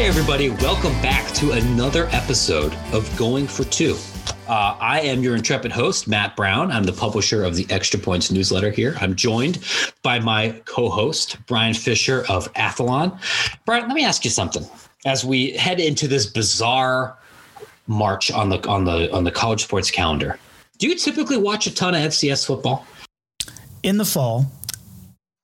Hey, everybody, welcome back to another episode of Going for Two. Uh, I am your intrepid host, Matt Brown. I'm the publisher of the Extra Points newsletter here. I'm joined by my co host, Brian Fisher of Athlon. Brian, let me ask you something. As we head into this bizarre march on the on the on the college sports calendar, do you typically watch a ton of FCS football? In the fall,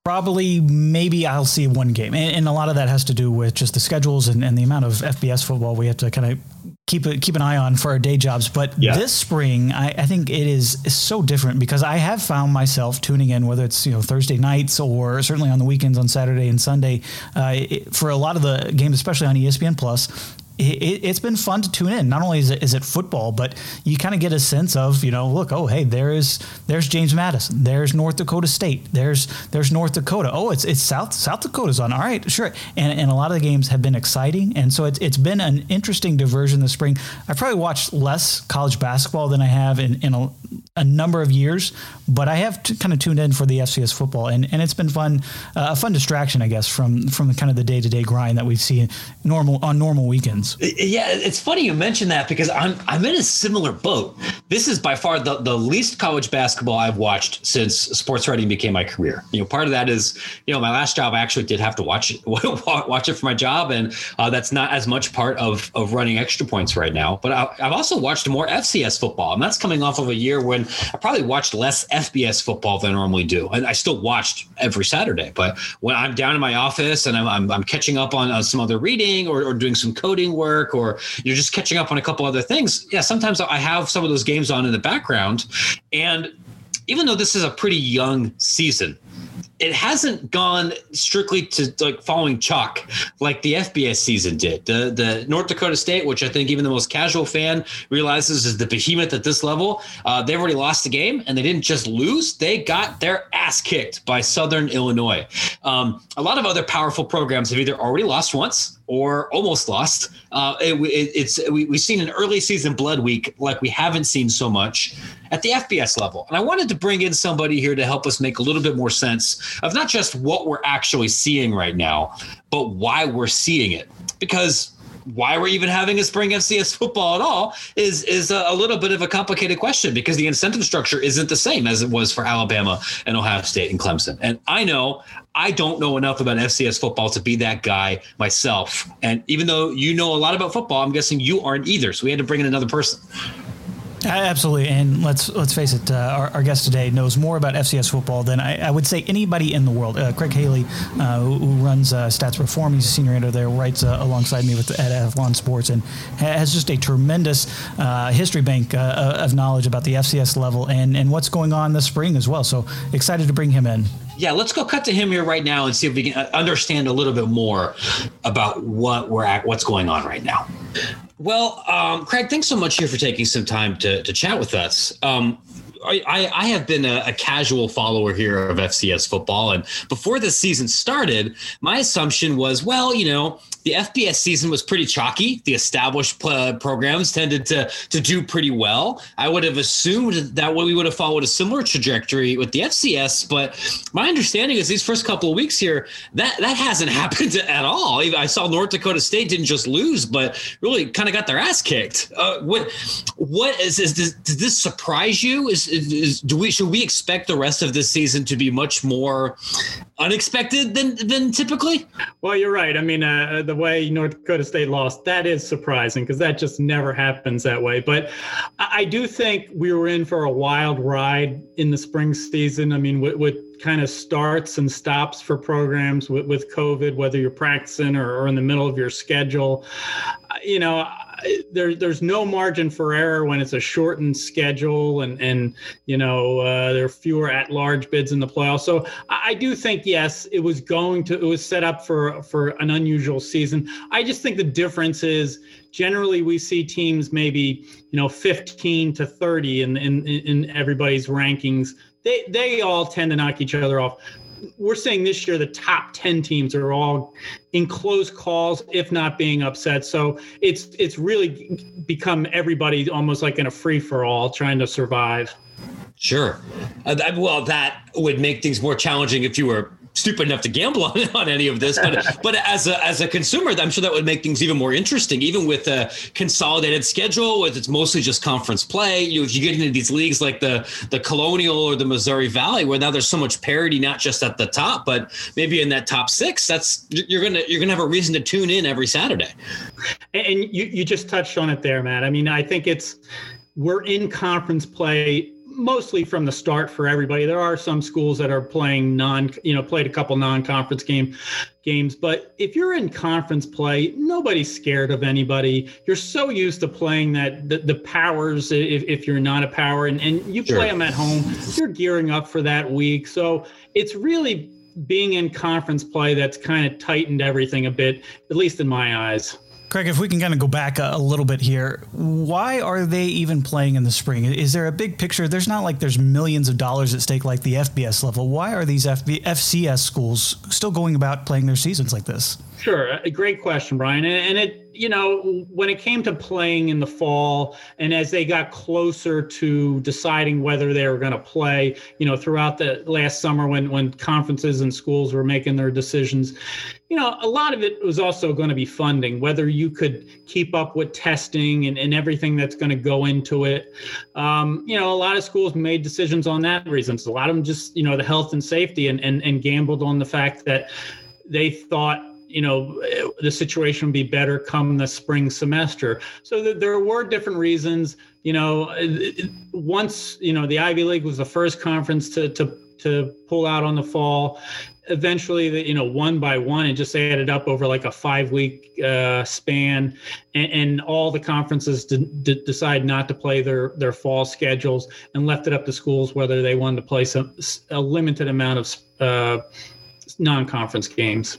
probably maybe I'll see one game, and, and, a lot of that has to do with just the schedules and, and the amount of FBS football we have to kind of keep a, keep an eye on for our day jobs. But yeah. this spring, I, I, think it is, so different because I have found myself tuning in, whether it's you know Thursday nights or certainly on the weekends on Saturday and Sunday, uh, it, for a lot of the games, especially on ESPN Plus it, has been fun to tune in. Not only is it, is it football, but you kind of get a sense of, you know, look, oh, hey, there is there's James Madison, there's North Dakota State, there's there's North Dakota. Oh, it's it's South South Dakota's on. All right, sure. And and a lot of the games have been exciting, and so it's it's been an interesting diversion this spring. I probably watched less college basketball than I have in in a, a number of years, but I have kind of tuned in for the FCS football, and, and it's been fun, uh, a fun distraction, I guess, from from kind of the day to day grind that we see normal on normal weekends. Yeah, it's funny you mentioned that because I'm I'm in a similar boat. This is by far the, the least college basketball I've watched since sports writing became my career. You know, part of that is you know my last job I actually did have to watch it watch it for my job, and uh, that's not as much part of of running extra points right now. But I, I've also watched more FCS football, and that's coming off of a year when I probably watched less FBS football than I normally do. And I still watched every Saturday, but when I'm down in my office and I'm, I'm, I'm catching up on uh, some other reading or, or doing some coding work or you're just catching up on a couple other things, yeah, sometimes I have some of those games on in the background. And even though this is a pretty young season, it hasn't gone strictly to like following chalk like the FBS season did. The the North Dakota State, which I think even the most casual fan realizes is the behemoth at this level, uh, they've already lost the game, and they didn't just lose; they got their ass kicked by Southern Illinois. Um, a lot of other powerful programs have either already lost once or almost lost. Uh, it, it, it's we, we've seen an early season blood week like we haven't seen so much at the FBS level. And I wanted to bring in somebody here to help us make a little bit more sense of not just what we're actually seeing right now, but why we're seeing it. Because why we're even having a spring FCS football at all is is a, little bit of a complicated question because the incentive structure isn't the same as it was for Alabama and Ohio State and Clemson. And I know I don't know enough about FCS football to be that guy myself. And even though you know a lot about football, I'm guessing you aren't either. So we had to bring in another person. Absolutely, and let's let's face it. Uh, our, our, guest today knows more about FCS football than I, I would say anybody in the world. Uh, Craig Haley, uh, who, who, runs uh, Stats Perform, he's a senior editor there, writes uh, alongside me with at Athlon Sports, and has just a tremendous uh, history bank of knowledge about the FCS level and and what's going on this spring as well. So excited to bring him in. Yeah, let's go cut to him here right now and see if we can understand a little bit more about what we're at, what's going on right now. Well, um, Craig, thanks so much here for taking some time to, to chat with us. Um, I, I, have been a, a, casual follower here of FCS football. And before the season started, my assumption was, well, you know, the FBS season was pretty chalky. The established uh, programs tended to to do pretty well. I would have assumed that we would have followed a similar trajectory with the FCS, but my understanding is these first couple of weeks here that that hasn't happened at all. I saw North Dakota State didn't just lose, but really kind of got their ass kicked. Uh, what what is, is this, did this surprise you? Is, is do we should we expect the rest of this season to be much more unexpected than than typically? Well, you're right. I mean, uh, the way North Dakota State lost, that is surprising because that just never happens that way. But I, I, do think we were in for a wild ride in the spring season. I mean, with, with kind of starts and stops for programs with, with COVID, whether you're practicing or, or in the middle of your schedule. You know, there, there's no margin for error when it's a shortened schedule and and you know uh, there are fewer at large bids in the playoffs. So I, do think yes, it was going to it was set up for for an unusual season. I just think the difference is generally we see teams maybe you know 15 to 30 in in in everybody's rankings. They they all tend to knock each other off we're saying this year the top 10 teams are all in close calls if not being upset. So it's it's really become everybody almost like in a free for all trying to survive. Sure. Uh, well that would make things more challenging if you were stupid enough to gamble on, on any of this, but but as a as a consumer, I'm sure that would make things even more interesting, even with a consolidated schedule, with it's mostly just conference play. You if you get into these leagues like the the Colonial or the Missouri Valley, where now there's so much parity, not just at the top, but maybe in that top six, that's you're gonna you're gonna have a reason to tune in every Saturday. And you you just touched on it there, Matt. I mean, I think it's we're in conference play mostly from the start for everybody. There are some schools that are playing non, you know, played a couple non-conference game games, but if you're in conference play, nobody's scared of anybody. You're so used to playing that the, the powers if, if you're not a power and, and you sure. play them at home, you're gearing up for that week. So it's really being in conference play that's kind of tightened everything a bit, at least in my eyes. Craig, if we can kind of go back a, a, little bit here, why are they even playing in the spring? Is there a big picture? There's not like there's millions of dollars at stake like the FBS level. Why are these FB, FCS schools still going about playing their seasons like this? Sure, a great question, Brian. And it, you know, when it came to playing in the fall, and as they got closer to deciding whether they were going to play, you know, throughout the last summer when when conferences and schools were making their decisions, you know, a lot of it was also going to be funding, whether you could keep up with testing and, and everything that's going to go into it. Um, you know, a lot of schools made decisions on that reasons. A lot of them just, you know, the health and safety and, and, and gambled on the fact that they thought you know the situation would be better come the spring semester. So th- there were different reasons you know once you know the ivy league was the first conference to to to pull out on the fall eventually the, you know one by one and just added up over like a five week uh, span and, and, all the conferences did, did decide not to play their their fall schedules and left it up to schools whether they wanted to play some a limited amount of uh, non-conference games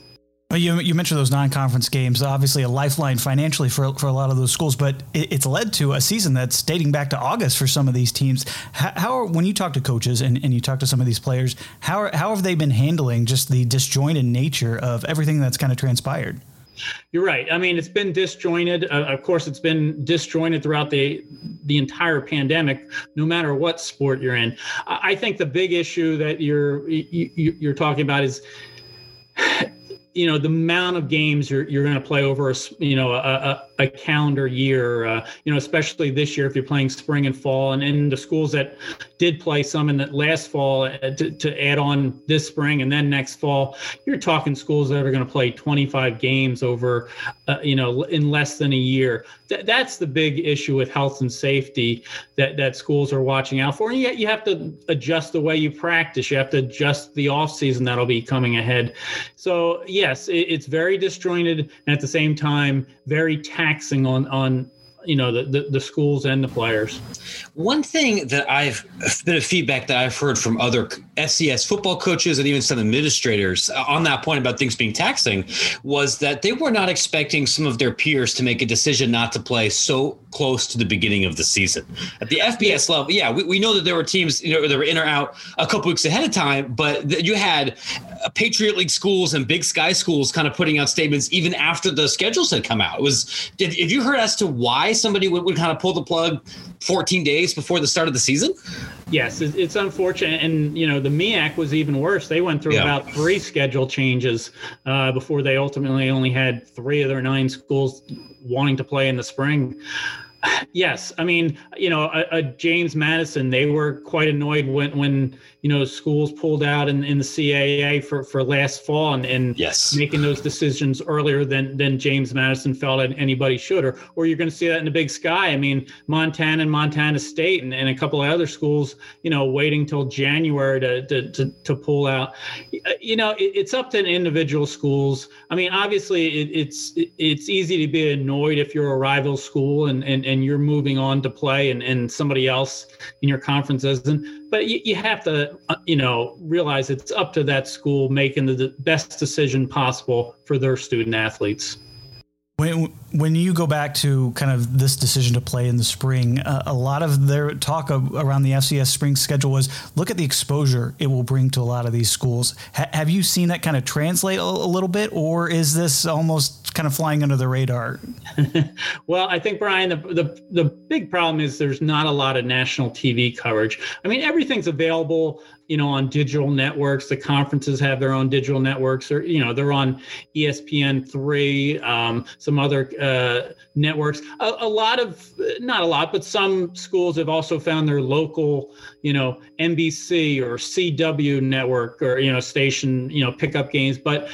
you, you mentioned those non-conference games, obviously a lifeline financially for, for a lot of those schools, but it, it's led to a season that's dating back to August for some of these teams. How, how are, when you talk to coaches and, and you talk to some of these players, how, are, how have they been handling just the disjointed nature of everything that's kind of transpired? You're right. I mean, it's been disjointed. Uh, of course, it's been disjointed throughout the the entire pandemic. No matter what sport you're in, I, think the big issue that you're you, you're talking about is you know the amount of games you're, you're going to play over a you know a, a, a calendar year uh, you know especially this year if you're playing spring and fall. And in the schools that did play some in the last fall uh, to, to add on this spring and then next fall you're talking schools that are going to play 25 games over uh, you know in less than a year. Th- that's the big issue with health and safety that that schools are watching out for. And you, you have to adjust the way you practice. You have to adjust the off season that'll be coming ahead. So yeah yes, it, it's very disjointed and at the same time very taxing on on you know the, the, the schools and the players. One thing that I've a bit of feedback that I've heard from other FCS football coaches and even some administrators on that point about things being taxing was that they were not expecting some of their peers to make a decision not to play so close to the beginning of the season. At the FBS level, yeah, we, we know that there were teams you know that were in or out a couple weeks ahead of time, but you had Patriot League schools and Big Sky schools kind of putting out statements even after the schedules had come out. It was did, have you heard as to why somebody would, would kind of pull the plug 14 days before the start of the season? Yes, it's unfortunate, and you know the MEAC was even worse. They went through yeah. about three schedule changes uh, before they ultimately only had three of their nine schools wanting to play in the spring. Yes, I mean, you know, a, a, James Madison, they were quite annoyed when when you know schools pulled out in, in the CAA for, for last fall and, and yes. making those decisions earlier than than James Madison felt anybody should, or or you're going to see that in the Big Sky. I mean, Montana and Montana State and, and a couple of other schools, you know, waiting till January to to to, to pull out. Uh, you know, it, it's up to individual schools. I mean, obviously, it, it's it, it's easy to be annoyed if you're a rival school and and and you're moving on to play and, and somebody else in your conference isn't. But you, you have to, uh, you know, realize it's up to that school making the best decision possible for their student athletes. When when you go back to kind of this decision to play in the spring, uh, a lot of their talk of, around the FCS spring schedule was look at the exposure it will bring to a lot of these schools. Ha- have you seen that kind of translate a, a, little bit, or is this almost kind of flying under the radar? well, I think Brian, the, the the big problem is there's not a lot of national TV coverage. I mean, everything's available you know, on digital networks. The conferences have their own digital networks, or you know, they're on ESPN three, um, some other uh, networks. A, a, lot of, not a lot, but some schools have also found their local, you know, NBC or CW network or you know station, you know, pickup games, but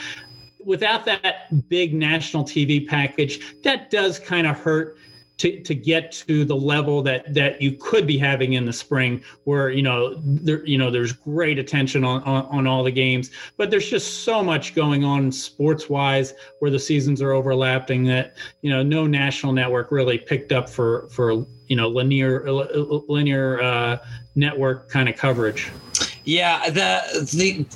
without that big national TV package, that does kind of hurt to, to get to the level that that you could be having in the spring where you know there you know there's great attention on, on, on all the games. But there's just so much going on sports wise where the seasons are overlapping that you know no national network really picked up for for you know linear linear uh, network kind of coverage. Yeah the the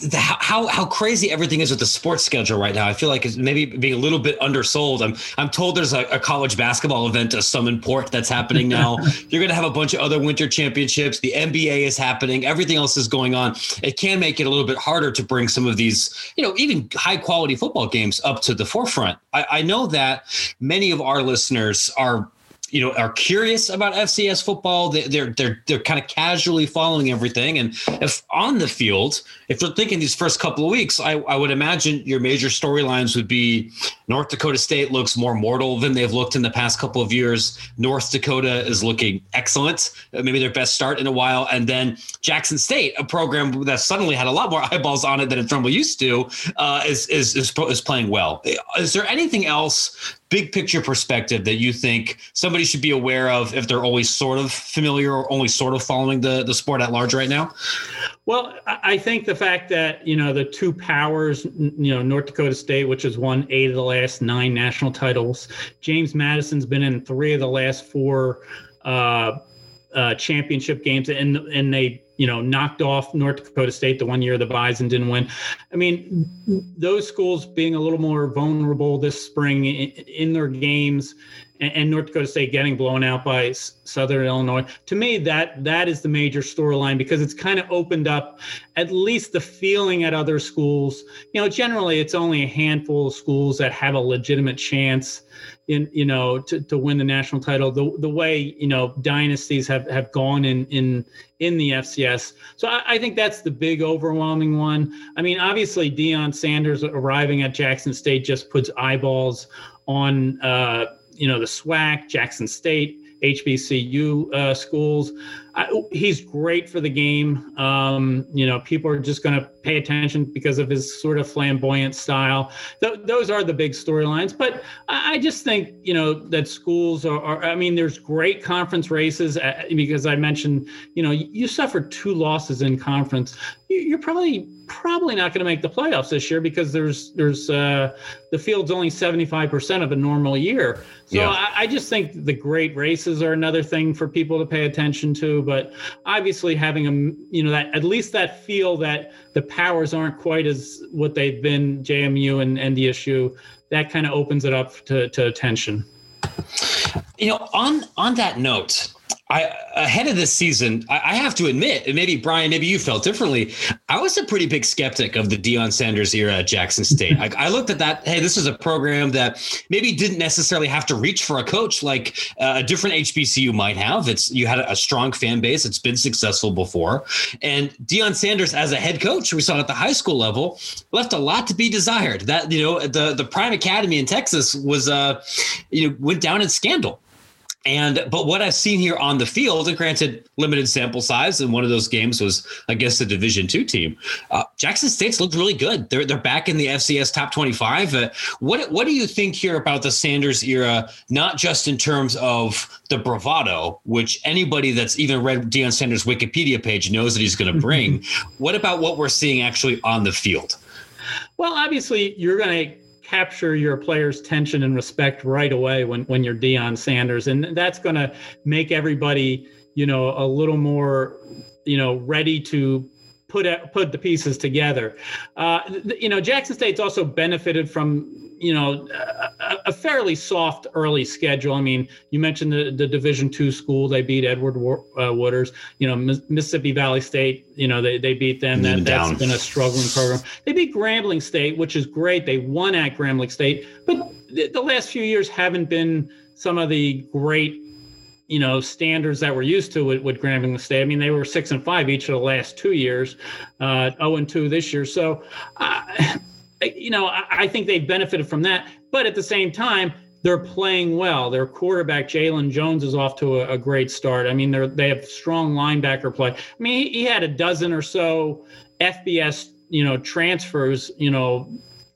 the, how how crazy everything is with the sports schedule right now. I feel like it's maybe being a little bit undersold. I'm I'm told there's a, a college basketball event of some import that's happening now. You're going to have a bunch of other winter championships. The NBA is happening. Everything else is going on. It can make it a little bit harder to bring some of these, you know, even high quality football games up to the forefront. I, I know that many of our listeners are you know are curious about FCS football. They're they're they're kind of casually following everything, and if on the field, if you're thinking these first couple of weeks, I, I would imagine your major storylines would be North Dakota State looks more mortal than they've looked in the past couple of years. North Dakota is looking excellent, uh, maybe their best start in a while, and then Jackson State, a program that suddenly had a lot more eyeballs on it than it normally used to, uh, is, is is is playing well. Is there anything else big picture perspective that you think somebody should be aware of if they're always sort of familiar or only sort of following the, the sport at large right now? Well, I think the fact that, you know, the two powers, you know, North Dakota State, which has won eight of the last nine national titles, James Madison's been in three of the last four uh, uh, championship games, and and they you know knocked off North Dakota State the one year the Bison didn't win. I mean, those schools being a little more vulnerable this spring in, in their games, and, and, North Dakota State getting blown out by Southern Illinois. To me, that that is the major storyline because it's kind of opened up at least the feeling at other schools. You know, generally it's only a handful of schools that have a legitimate chance in you know to, to win the national title the the way you know dynasties have have gone in in in the FCS. So I, I think that's the big overwhelming one. I mean, obviously Deion Sanders arriving at Jackson State just puts eyeballs on uh, you know the SWAC, Jackson State, HBCU uh, schools. I, he's great for the game. Um, you know, people are just going to pay attention because of his sort of flamboyant style. Th- those are the big storylines. But I, I, just think, you know, that schools are, are, I mean, there's great conference races uh, because I mentioned, you know, you, you suffered two losses in conference. You're probably probably not going to make the playoffs this year because there's there's uh, the field's only 75% of a normal year. So yeah. I, I just think the great races are another thing for people to pay attention to but obviously having a you know that at least that feel that the powers aren't quite as what they've been JMU and NDSU that kind of opens it up to, to attention. You know, on on that note, I ahead of this season, I, I, have to admit, and maybe Brian, maybe you felt differently. I was a pretty big skeptic of the Deion Sanders era at Jackson State. I, I, looked at that. Hey, this is a program that maybe didn't necessarily have to reach for a coach like uh, a different HBCU might have. It's you had a, a strong fan base. It's been successful before, and Deion Sanders as a head coach, we saw at the high school level, left a lot to be desired. That you know, the the Prime Academy in Texas was uh, you know, went down in scandal and but what I've seen here on the field, and granted, limited sample size, and one of those games was against a Division two team. Uh, Jackson State's looked really good. They're they're back in the FCS top twenty five. Uh, what what do you think here about the Sanders era? Not just in terms of the bravado, which anybody that's even read Deion Sanders' Wikipedia page knows that he's going to bring. what about what we're seeing actually on the field? Well, obviously, you're going to capture your players' tension and respect right away when when you're Deion Sanders, and that's going to make everybody, you know, a little more, you know, ready to put put the pieces together. Uh, you know, Jackson State's also benefited from you know a, a, fairly soft early schedule. I mean, you mentioned the, the Division two school they beat Edward uh, Waters. You know, Mississippi Valley State. You know, they, they beat them. That, that's been a struggling program. They beat Grambling State, which is great. They won at Grambling State, but the, the last few years haven't been some of the great you know standards that we're used to with, with Grambling State. I mean, they were six and five each of the last two years, uh, zero oh and two this year. So, uh, you know, I, I think they've benefited from that. But at the same time, they're playing well. Their quarterback Jalen Jones is off to a, a, great start. I mean, they they have strong linebacker play. I mean, he, he, had a dozen or so FBS you know transfers. You know,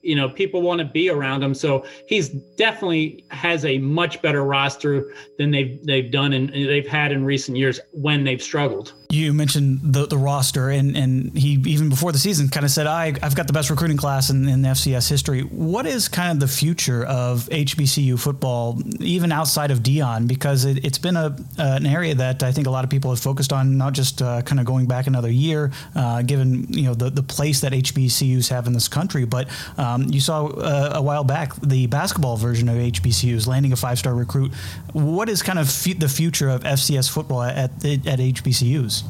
you know people want to be around him so he's definitely has a much better roster than they've they've done and they've had in recent years when they've struggled you mentioned the, the roster and, and he even before the season kind of said I, i've got the best recruiting class in, in fcs history what is kind of the future of hbcu football even outside of Deion? because it, has been a uh, an area that i think a lot of people have focused on not just uh, kind of going back another year uh, given you know the, the place that hbcus have in this country but um, you saw uh, a while back the basketball version of HBCUs landing a five star recruit. What is kind of f- the future of FCS football at, at, at HBCUs?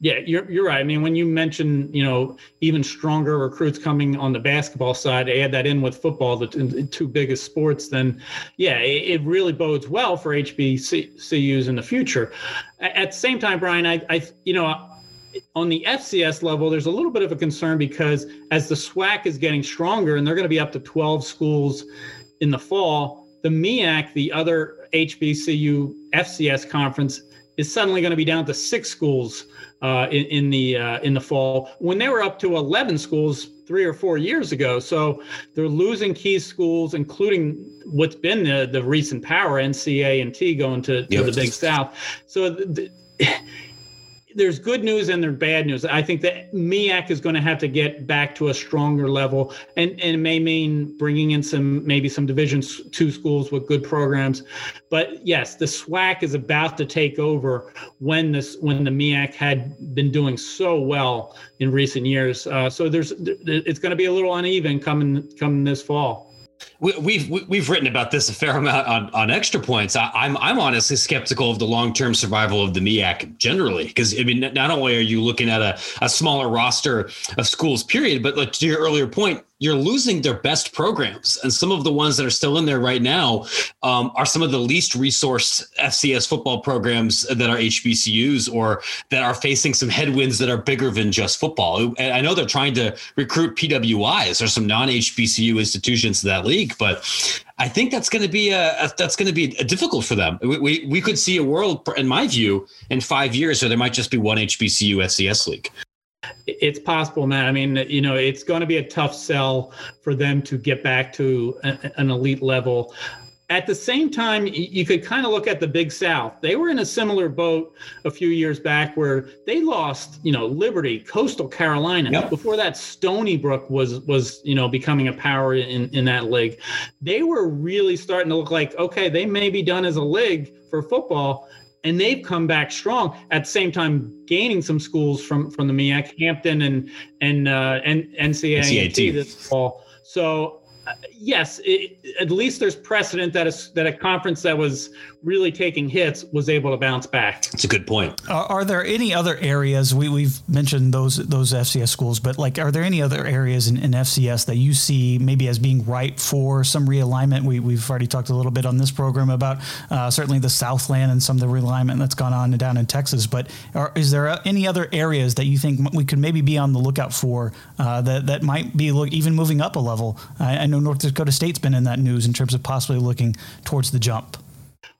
Yeah, you're you're right. I mean, when you mention you know even stronger recruits coming on the basketball side, add that in with football, the, two biggest sports, then yeah, it, it, really bodes well for HBCUs in the future. At the same time, Brian, I, I you know on the FCS level, there's a little bit of a concern because as the SWAC is getting stronger and they're going to be up to 12 schools in the fall, the MEAC, the other HBCU FCS conference, is suddenly going to be down to six schools uh, in, in, the uh, in the fall when they were up to 11 schools three or four years ago. So they're losing key schools, including what's been the, the recent power NCA and T going to, to yep. the Big South. So. The, there's good news and there's bad news. I think that MEAC is going to have to get back to a stronger level, and, and it may mean bringing in some maybe some Division two schools with good programs. But yes, the SWAC is about to take over when this when the MEAC had been doing so well in recent years. Uh, so there's it's going to be a little uneven coming coming this fall. We, we've we've written about this a fair amount on, on extra points. I, am I'm, I'm honestly skeptical of the long term survival of the MEAC generally because I mean not only are you looking at a, a smaller roster of schools period, but like to your earlier point, you're losing their best programs. And some of the ones that are still in there right now um, are some of the least resourced FCS football programs that are HBCUs or that are facing some headwinds that are bigger than just football. And I know they're trying to recruit PWIs or some non HBCU institutions to that league, but I think that's going to be a, a that's going to be a difficult for them. We, we, we could see a world, in my view, in five years where there might just be one HBCU FCS league. It's possible, man. I mean, you know, it's going to be a tough sell for them to get back to an elite level. At the same time, you could kind of look at the Big South. They were in a similar boat a few years back where they lost, you know, Liberty, Coastal Carolina. Yep. Before that, Stony Brook was was you know becoming a power in in that league. They were really starting to look like okay, they may be done as a league for football and they've come back strong at the same time gaining some schools from from the MEAC, Hampton and and uh, and NCAA this fall. So yes, it, at least there's precedent that a, that a conference that was really taking hits was able to bounce back. That's a good point. Are, are there any other areas we, we've mentioned those those FCS schools, but like, are there any other areas in, in FCS that you see maybe as being ripe for some realignment? We we've already talked a little bit on this program about uh, certainly the Southland and some of the realignment that's gone on down in Texas. But are, is there any other areas that you think we could maybe be on the lookout for uh, that that might be look, even moving up a level? I, I know North Dakota State's been in that news in terms of possibly looking towards the jump.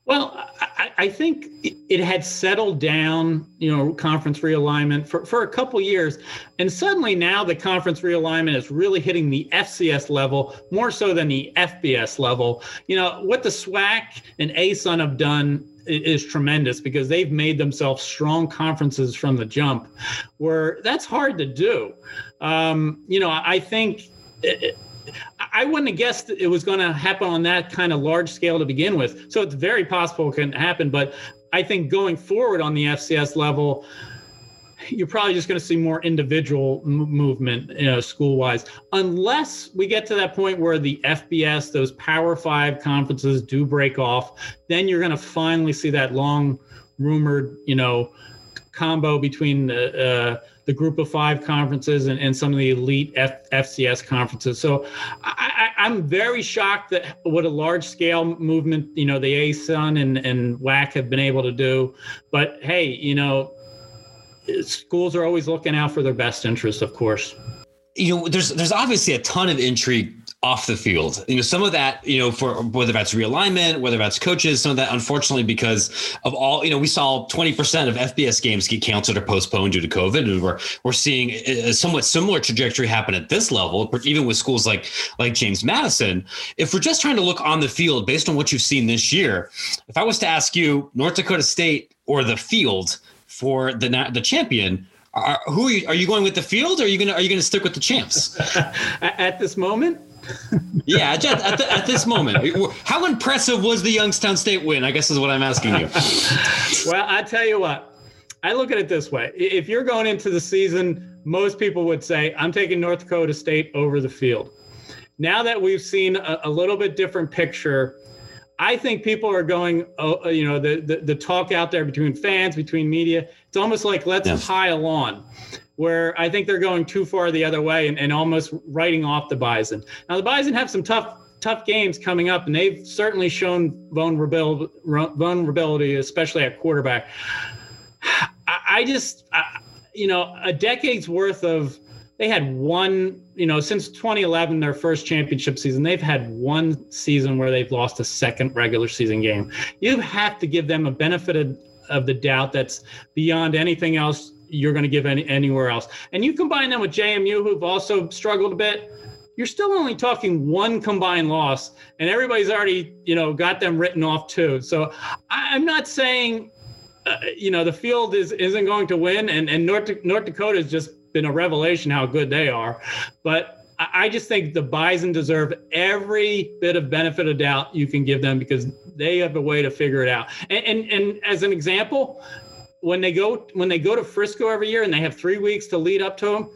Well, I, I, think it had settled down, you know, conference realignment for, for a couple years. And suddenly now the conference realignment is really hitting the FCS level more so than the FBS level. You know, what the SWAC and ASUN have done is tremendous because they've made themselves strong conferences from the jump, where that's hard to do. Um, you know, I think. It, I wouldn't have guessed it was going to happen on that kind of large scale to begin with. So it's very possible it can happen. But I think going forward on the FCS level, you're probably just going to see more individual m- movement, you know, school wise, unless we get to that point where the FBS, those Power Five conferences do break off. Then you're going to finally see that long rumored, you know, combo between the uh, the group of five conferences and, and some of the elite F, FCS conferences. So I, I'm very shocked that what a large scale movement, you know, the ASUN and, and WAC have been able to do. But hey, you know, schools are always looking out for their best interest, of course. You know, there's there's obviously a ton of intrigue off the field. You know, some of that, you know, for whether that's realignment, whether that's coaches, some of that, unfortunately, because of all, you know, we saw 20% of FBS games get canceled or postponed due to COVID. And we're, we're seeing a somewhat similar trajectory happen at this level, even with schools like, like James Madison. If we're just trying to look on the field based on what you've seen this year, if I was to ask you North Dakota State or the field for the, the champion, are, who are you, are you going with the field or are you going to, are you going to stick with the champs? at this moment? Yeah, at, the, at, this moment, how impressive was the Youngstown State win? I guess is what I'm asking you. well, I tell you what, I look at it this way: if you're going into the season, most people would say, "I'm taking North Dakota State over the field." Now that we've seen a, a little bit different picture, I think people are going, uh, you know, the, the, the talk out there between fans, between media. It's almost like let's yes. pile on where I think they're going too far the other way and, and almost writing off the Bison. Now the Bison have some tough tough games coming up, and they've certainly shown vulnerability, vulnerability especially at quarterback. I, I just, I, you know, a decade's worth of they had one, you know, since 2011, their first championship season, they've had one season where they've lost a second regular season game. You have to give them a benefit of, of the doubt that's beyond anything else you're going to give any, anywhere else. And you combine them with JMU, who've also struggled a bit. You're still only talking one combined loss, and everybody's already, you know, got them written off too. So I'm not saying, uh, you know, the field is isn't going to win, and and North North Dakota is just been a revelation how good they are, but. I just think the Bison deserve every bit of benefit of doubt you can give them because they have a way to figure it out. And, and, and as an example, when they go when they go to Frisco every year and they have three weeks to lead up to them,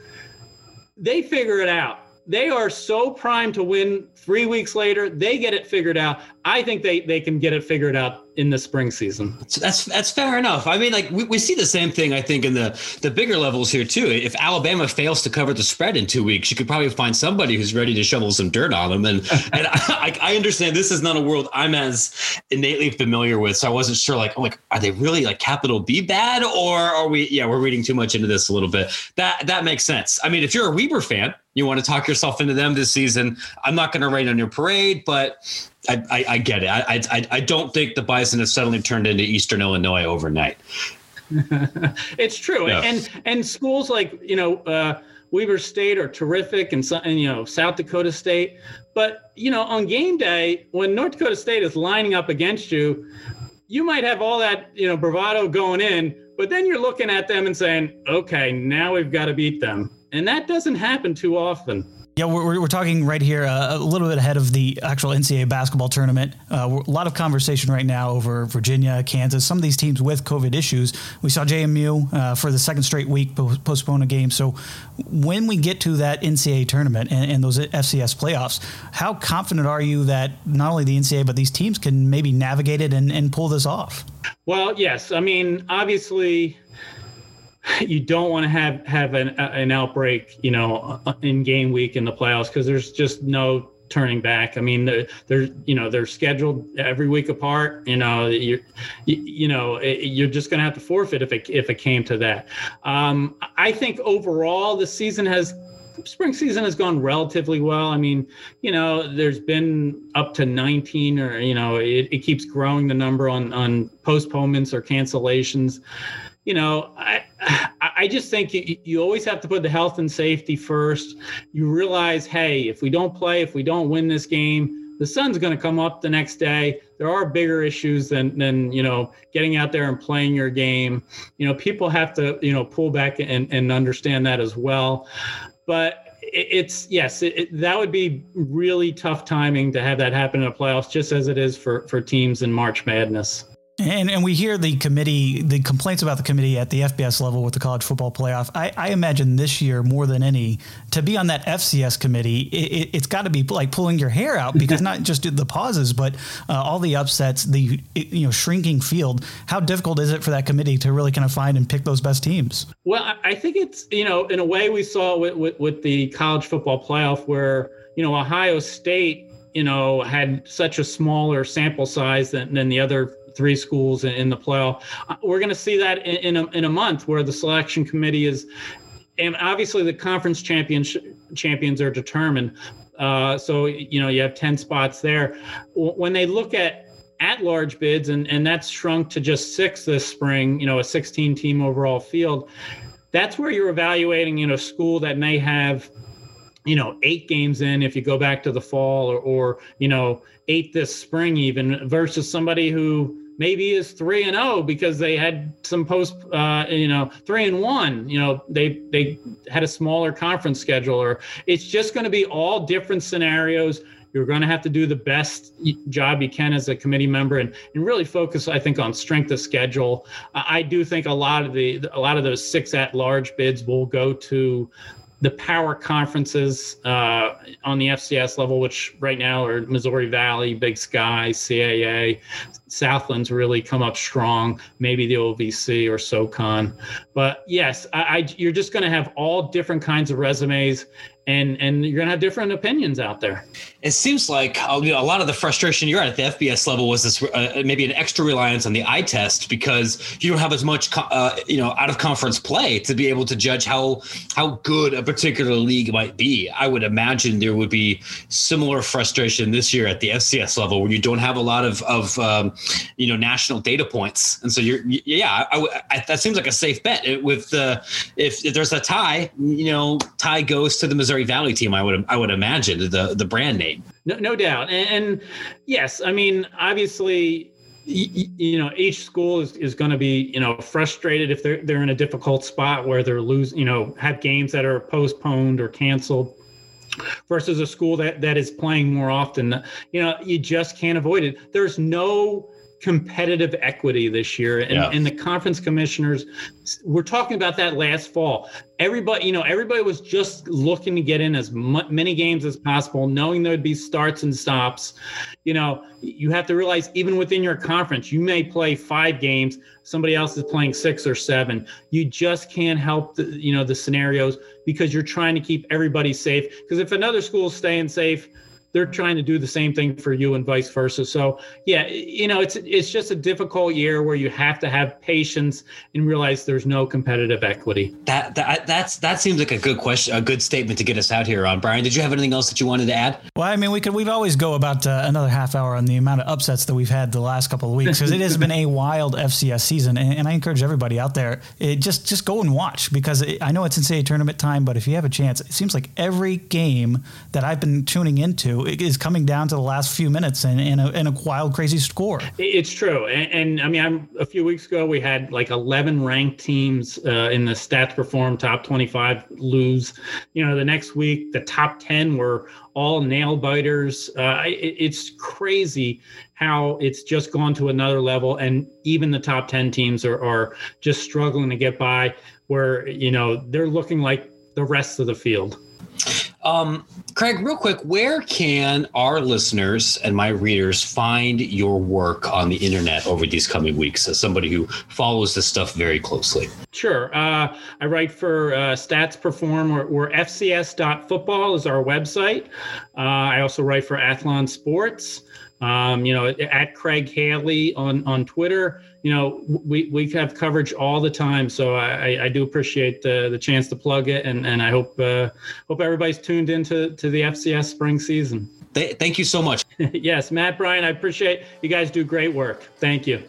they figure it out. They are so primed to win three weeks later. They get it figured out. I think they they can get it figured out in the spring season. That's that's fair enough. I mean, like we, we see the same thing. I think in the the bigger levels here too. If Alabama fails to cover the spread in two weeks, you could probably find somebody who's ready to shovel some dirt on them. And and I, I understand this is not a world I'm as innately familiar with, so I wasn't sure. Like, oh, like are they really like capital B bad, or are we? Yeah, we're reading too much into this a little bit. That that makes sense. I mean, if you're a Weber fan, you want to talk yourself into them this season. I'm not going to rain on your parade, but I, I, I get it. I, I, I don't think the Bison has suddenly turned into Eastern Illinois overnight. it's true, yeah. and and schools like you know uh, Weber State are terrific, and, and you know South Dakota State. But you know on game day, when North Dakota State is lining up against you, you might have all that you know bravado going in, but then you're looking at them and saying, okay, now we've got to beat them, and that doesn't happen too often. Yeah, we're, we're talking right here uh, a little bit ahead of the actual NCAA basketball tournament. Uh, a lot of conversation right now over Virginia, Kansas, some of these teams with COVID issues. We saw JMU uh, for the second straight week postpone a game. So when we get to that NCAA tournament and, and, those FCS playoffs, how confident are you that not only the NCAA but these teams can maybe navigate it and, and pull this off? Well, yes. I mean, obviously you don't want to have have an an outbreak, you know, in game week in the playoffs because there's just no turning back. I mean, they're, they're you know they're scheduled every week apart. You know, you you know you're just going to have to forfeit if it if it came to that. Um, I think overall the season has spring season has gone relatively well. I mean, you know, there's been up to 19 or, you know, it, it keeps growing the number on, on postponements or cancellations you know, I I just think you, you always have to put the health and safety first. You realize, hey, if we don't play, if we don't win this game, the sun's going to come up the next day. There are bigger issues than than you know getting out there and playing your game. You know, people have to you know pull back and and understand that as well. But it's yes, it, it, that would be really tough timing to have that happen in the playoffs, just as it is for for teams in March Madness. And, and we hear the committee, the complaints about the committee at the FBS level with the college football playoff. I, I imagine this year more than any to be on that FCS committee, it, has it, got to be like pulling your hair out because not just the pauses, but uh, all the upsets, the you know shrinking field. How difficult is it for that committee to really kind of find and pick those best teams? Well, I think it's you know in a way we saw with, with, with the college football playoff where you know Ohio State you know had such a smaller sample size than, than the other three schools in, the playoff. Uh, we're going to see that in, in a, in a month where the selection committee is, and obviously the conference champions champions are determined. Uh, so you know you have ten spots there. When they look at at large bids, and and that's shrunk to just six this spring. You know, a 16 team overall field. That's where you're evaluating, you know, a school that may have you know eight games in if you go back to the fall or, or you know eight this spring even versus somebody who maybe is three and zero oh because they had some post, uh, you know, three and one. You know, they they had a smaller conference schedule, or it's just going to be all different scenarios. You're going to have to do the best job you can as a committee member, and, and really focus, I think, on strength of schedule. I do think a lot of the a lot of those six at large bids will go to the power conferences uh, on the FCS level, which right now are Missouri Valley, Big Sky, CAA, Southland's really come up strong, maybe the OVC or SoCon. But yes, I, I, you're just going to have all different kinds of resumes and and you're gonna have different opinions out there. It seems like uh, a lot of the frustration you're at at the FBS level was this uh, maybe an extra reliance on the eye test because you don't have as much uh, you know out of conference play to be able to judge how how good a particular league might be. I would imagine there would be similar frustration this year at the FCS level where you don't have a lot of of um, you know national data points, and so you're yeah I, I, that seems like a safe bet with the if, if there's a tie you know tie goes to the Missouri Valley team. I would I would imagine the the brand name. No, no doubt, and, and yes, I mean obviously you know each school is, is going to be you know frustrated if they're they're in a difficult spot where they're losing you know have games that are postponed or canceled versus a school that that is playing more often you know you just can't avoid it there's no competitive equity this year. And, yeah. and the conference commissioners we're talking about that last fall. Everybody you know everybody was just looking to get in as many games as possible knowing there'd be starts and stops. You know you have to realize even within your conference you may play five games somebody else is playing six or seven. You just can't help the you know the scenarios because you're trying to keep everybody safe. Because if another school is staying safe they're trying to do the same thing for you and vice versa. So yeah, you know, it's it's just a difficult year where you have to have patience and realize there's no competitive equity. That that that's that seems like a good question, a good statement to get us out here on. Brian, did you have anything else that you wanted to add? Well, I mean, we could we've always go about uh, another half hour on the amount of upsets that we've had the last couple of weeks because it has been a wild FCS season, and, and, I encourage everybody out there it, just just go and watch because it, I know it's NCAA tournament time, but if you have a chance, it seems like every game that I've been tuning into is coming down to the last few minutes and, and, a, a wild, crazy score. It's true. And, and, I mean, I'm a few weeks ago, we had like 11 ranked teams uh, in the stats perform top 25 lose. You know, the next week, the top 10 were all nail biters. Uh, it, it's crazy how it's just gone to another level. And even the top 10 teams are, are just struggling to get by where, you know, they're looking like the rest of the field. Um, Craig, real quick, where can our listeners and my readers find your work on the internet over these coming weeks as somebody who follows this stuff very closely? Sure. Uh, I write for uh, Stats Perform or, or FCS.football is our website. Uh, I also write for Athlon Sports. Um, you know, at Craig Haley on, on Twitter you know, we, we have coverage all the time. So I, I do appreciate the, the chance to plug it. And, and I hope, uh, hope everybody's tuned into to the FCS spring season. Thank you so much. yes, Matt, Brian, I appreciate you guys do great work. Thank you.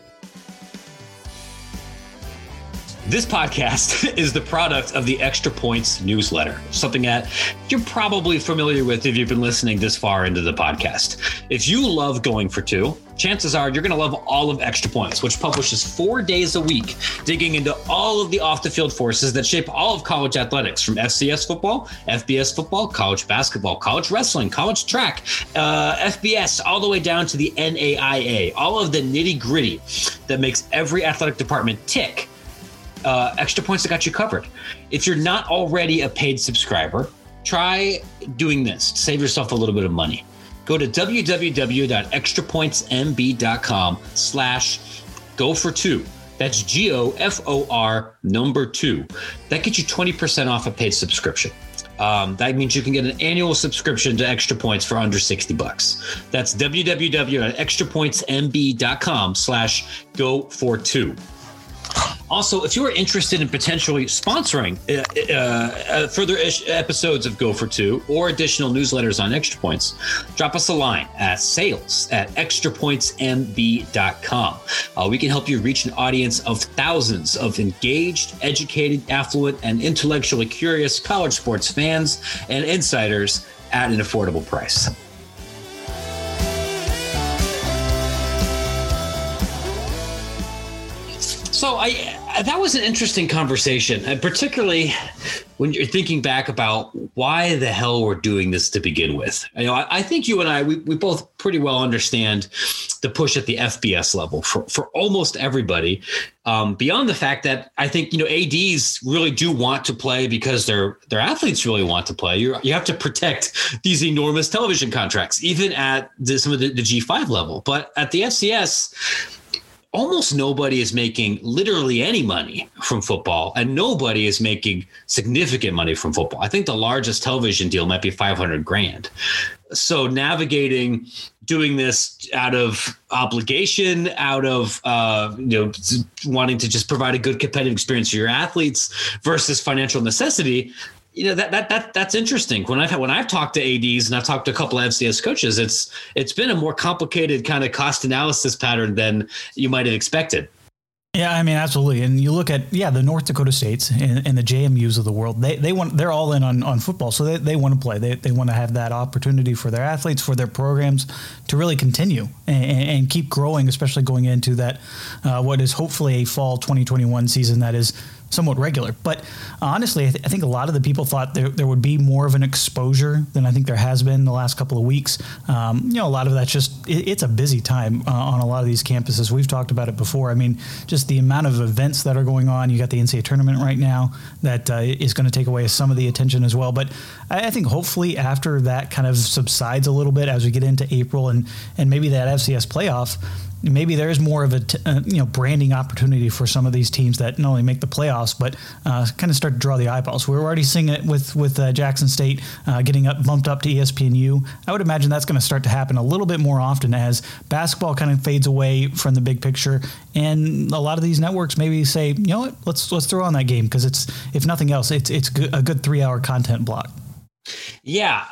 This podcast is the product of the Extra Points newsletter, something that you're probably familiar with if you've been listening this far into the podcast. If you love going for two, chances are you're going to love all of Extra Points, which publishes four days a week, digging into all of the off the field forces that shape all of college athletics from FCS football, FBS football, college basketball, college wrestling, college track, uh, FBS, all the way down to the NAIA, all of the nitty gritty that makes every athletic department tick. Uh, extra points that got you covered. If you're not already a paid subscriber, try doing this. Save yourself a little bit of money. Go to www.extrapointsmb.com slash go for two. That's G O F O R number two. That gets you 20% off a paid subscription. Um, that means you can get an annual subscription to Extra Points for under 60 bucks. That's www.extrapointsmb.com slash go for two. Also, if you are interested in potentially sponsoring uh, uh, uh, further ish episodes of Go for Two or additional newsletters on Extra Points, drop us a line at sales at extrapointsmb.com. Uh, we can help you reach an audience of thousands of engaged, educated, affluent, and intellectually curious college sports fans and insiders at an affordable price. So I that was an interesting conversation, and particularly when you're thinking back about why the hell we're doing this to begin with. You know, I, I think you and I we, we both pretty well understand the push at the FBS level for for almost everybody. Um, beyond the fact that I think you know ads really do want to play because their their athletes really want to play. You you have to protect these enormous television contracts, even at the, some of the, the G5 level. But at the FCS almost nobody is making literally any money from football and nobody is making significant money from football. I think the largest television deal might be 500 grand. So navigating doing this out of obligation, out of uh, you know wanting to just provide a good competitive experience for your athletes versus financial necessity, you know that that that that's interesting. When I've when I've talked to ads and I've talked to a couple of FCS coaches, it's it's been a more complicated kind of cost analysis pattern than you might have expected. Yeah, I mean, absolutely. And you look at yeah, the North Dakota states and, and, the JMU's of the world. They they want they're all in on, on football, so they, they want to play. They, they want to have that opportunity for their athletes, for their programs to really continue and, and keep growing, especially going into that uh, what is hopefully a fall 2021 season that is somewhat regular. But honestly, I, th- I, think a lot of the people thought there, there would be more of an exposure than I think there has been the last couple of weeks. Um, you know, a lot of that's just it, it's a busy time uh, on a lot of these campuses. We've talked about it before. I mean, just the amount of events that are going on. You got the NCAA tournament right now that uh, is going to take away some of the attention as well. But I, I think hopefully after that kind of subsides a little bit as we get into April and and maybe that FCS playoff maybe there's more of a t- uh, you know branding opportunity for some of these teams that not only make the playoffs but uh, kind of start to draw the eyeballs. We're already seeing it with with uh, Jackson State uh, getting up bumped up to ESPNU. I would imagine that's going to start to happen a little bit more often as basketball kind of fades away from the big picture, and a lot of these networks maybe say, you know what, let's let's throw on that game because it's if nothing else, it's it's a good three hour content block. Yeah,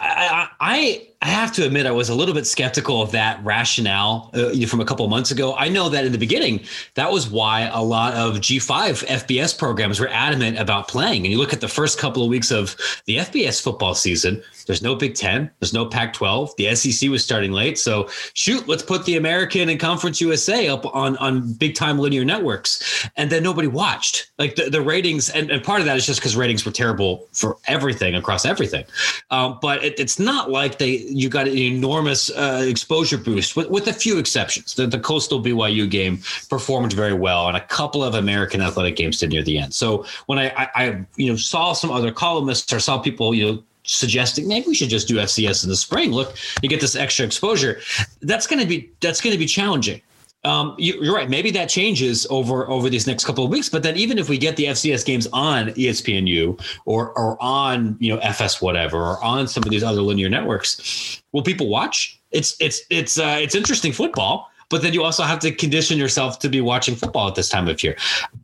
I I have to admit, I was a little bit skeptical of that rationale uh, from a couple of months ago. I know that in the beginning, that was why a lot of G5 FBS programs were adamant about playing. And you look at the first couple of weeks of the FBS football season, there's no Big Ten, there's no Pac 12. The SEC was starting late. So, shoot, let's put the American and Conference USA up on, on big time linear networks. And then nobody watched. Like the, the ratings, and, and part of that is just because ratings were terrible for everything across everything. Um, but it, it's not like they, you got an enormous uh, exposure boost, with, with a few exceptions. The, the Coastal BYU game performed very well, and a couple of American athletic games did near the end. So when I, I, I you know saw some other columnists or saw people you know suggesting maybe we should just do FCS in the spring. Look, you get this extra exposure. That's going to be that's going to be challenging um, you, are right. Maybe that changes over over these next couple of weeks. But then, even if we get the FCS games on ESPNU or or on you know FS whatever or on some of these other linear networks, will people watch? It's it's it's uh, it's interesting football. But then you also have to condition yourself to be watching football at this time of year.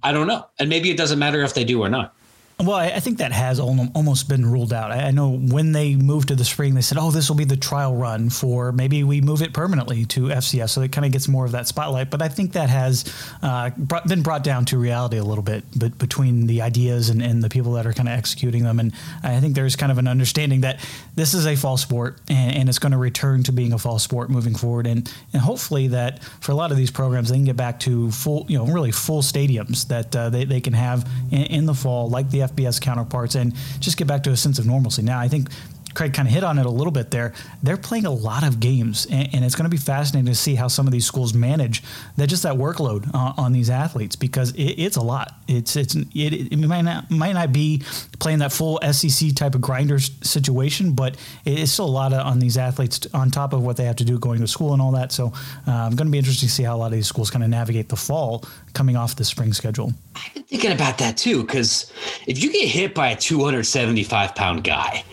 I don't know, and maybe it doesn't matter if they do or not. Well, I think that has almost been ruled out. I know when they moved to the spring, they said, "Oh, this will be the trial run for maybe we move it permanently to FCS," so it kind of gets more of that spotlight. But I think that has uh, been brought down to reality a little bit, but between the ideas and, and the people that are kind of executing them, and I think there's kind of an understanding that this is a fall sport and, and it's going to return to being a fall sport moving forward, and and hopefully that for a lot of these programs they can get back to full, you know, really full stadiums that uh, they they can have in, in the fall, like the FBS counterparts and just get back to a sense of normalcy. Now, I think Craig kind of hit on it a little bit there. They're playing a lot of games, and, and it's going to be fascinating to see how some of these schools manage that just that workload uh, on these athletes because it, it's a lot. It's it's it, it, might not might not be playing that full SEC type of grinder situation, but it's still a lot of, on these athletes on top of what they have to do going to school and all that. So uh, I'm going to be interested to see how a lot of these schools kind of navigate the fall coming off the spring schedule. I've been thinking about that too because if you get hit by a 275 pound guy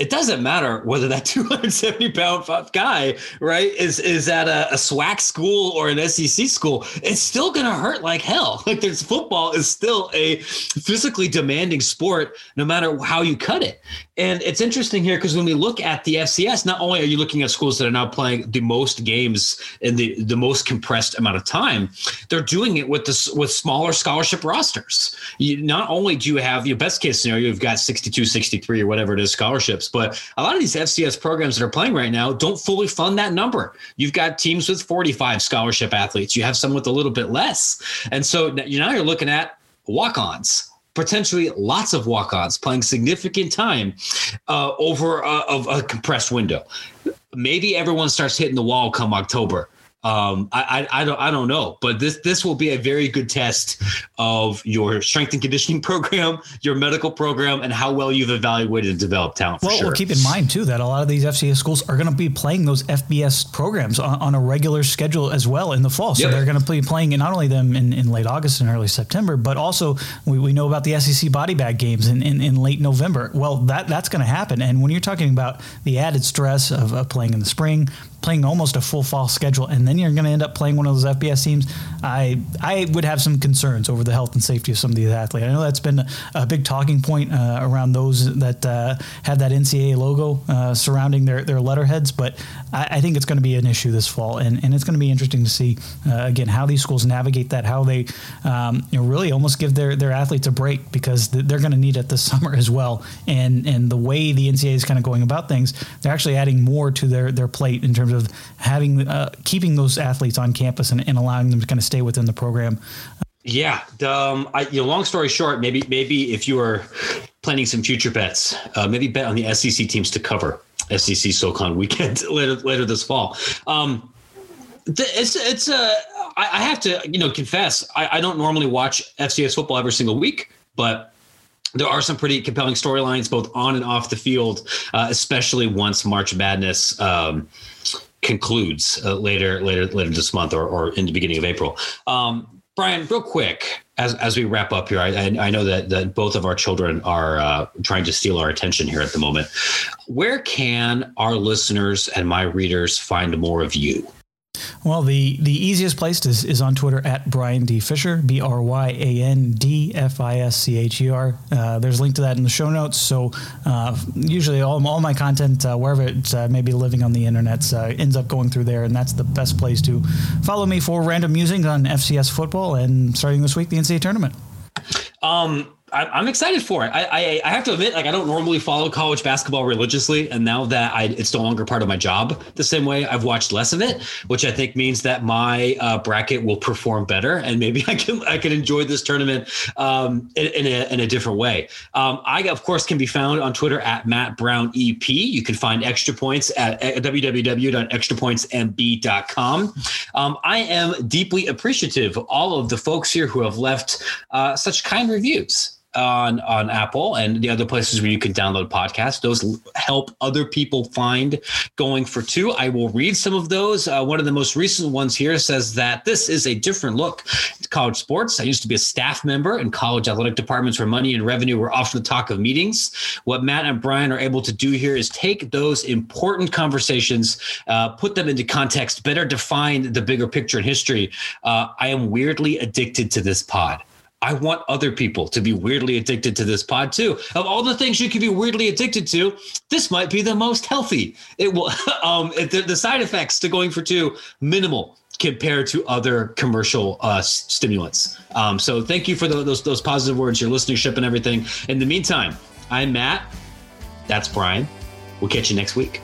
it doesn't matter whether that 270 pound guy, right, is is at a, a SWAC school or an SEC school. It's still gonna hurt like hell. Like there's football is still a physically demanding sport, no matter how you cut it. And it's interesting here because when we look at the FCS, not only are you looking at schools that are now playing the most games in the the most compressed amount of time, they're doing it with this with smaller scholarship rosters. You, not only do you have your best case scenario, you've got 62, 63 or whatever it is scholarships but a lot of these FCS programs that are playing right now don't fully fund that number. You've got teams with 45 scholarship athletes. You have some with a little bit less. And so now you're looking at walk-ons potentially lots of walk-ons playing significant time uh, over a, a, compressed window. Maybe everyone starts hitting the wall come October. Um, I, I, I don't I don't know, but this this will be a very good test of your strength and conditioning program, your medical program, and how well you've evaluated and developed talent. Well, sure. well, keep in mind too that a lot of these FCS schools are going to be playing those FBS programs on, on, a regular schedule as well in the fall. So yep. they're going to be playing not only them in, in late August and early September, but also we, we know about the SEC body bag games in, in, in late November. Well, that that's going to happen, and when you're talking about the added stress of, of playing in the spring, playing almost a full fall schedule, and then you're going to end up playing one of those FBS teams. I I would have some concerns over the health and safety of some of these athletes. I know that's been a, big talking point uh, around those that uh, have that NCAA logo uh, surrounding their, their letterheads, but I, I think it's going to be an issue this fall, and, and it's going to be interesting to see uh, again how these schools navigate that, how they um, you know, really almost give their, their athletes a break because they're going to need it this summer as well, and and the way the NCAA is kind of going about things, they're actually adding more to their their plate in terms terms of having uh, keeping those athletes on campus and, and, allowing them to kind of stay within the program. Yeah, um, I, you know, long story short, maybe maybe if you are planning some future bets, uh, maybe bet on the SEC teams to cover SEC SoCon weekend later later this fall. Um, it's it's a uh, I, I have to you know confess I, I don't normally watch FCS football every single week, but there are some pretty compelling storylines both on and off the field, uh, especially once March Madness um, concludes uh, later later later this month or, or in the beginning of April. Um, Brian, real quick, as, as we wrap up here, I, I know that, that both of our children are uh, trying to steal our attention here at the moment. Where can our listeners and my readers find more of you? Well, the, the easiest place is, is on Twitter at Brian D. Fischer, B R Y A N D F I S C H E R. Uh, there's a link to that in the show notes. So uh, usually all, all my content, uh, wherever it's uh, maybe living on the internet, uh, ends up going through there. And that's the best place to follow me for random musings on FCS football and starting this week, the NCAA tournament. Um, I'm excited for it. I, I, I have to admit, like I don't normally follow college basketball religiously, and now that I it's no longer part of my job the same way, I've watched less of it, which I think means that my uh, bracket will perform better, and maybe I can I can enjoy this tournament um, in, in, a, in a different way. Um, I of course can be found on Twitter at Matt Brown EP. You can find extra points at www.extrapointsmb.com. Um, I am deeply appreciative of all of the folks here who have left uh, such kind reviews on on Apple and the other places where you can download podcasts. Those help other people find going for two. I will read some of those. Uh, one of the most recent ones here says that this is a different look to college sports. I used to be a staff member in college athletic departments where money and revenue were often the talk of meetings. What Matt and Brian are able to do here is take those important conversations, uh, put them into context, better define the bigger picture in history. Uh, I am weirdly addicted to this pod. I want other people to be weirdly addicted to this pod too. Of all the things you could be weirdly addicted to, this might be the most healthy. It will, um, the, the side effects to going for two minimal compared to other commercial uh, stimulants. Um, so thank you for the, those those positive words, your listenership, and everything. In the meantime, I'm Matt. That's Brian. We'll catch you next week.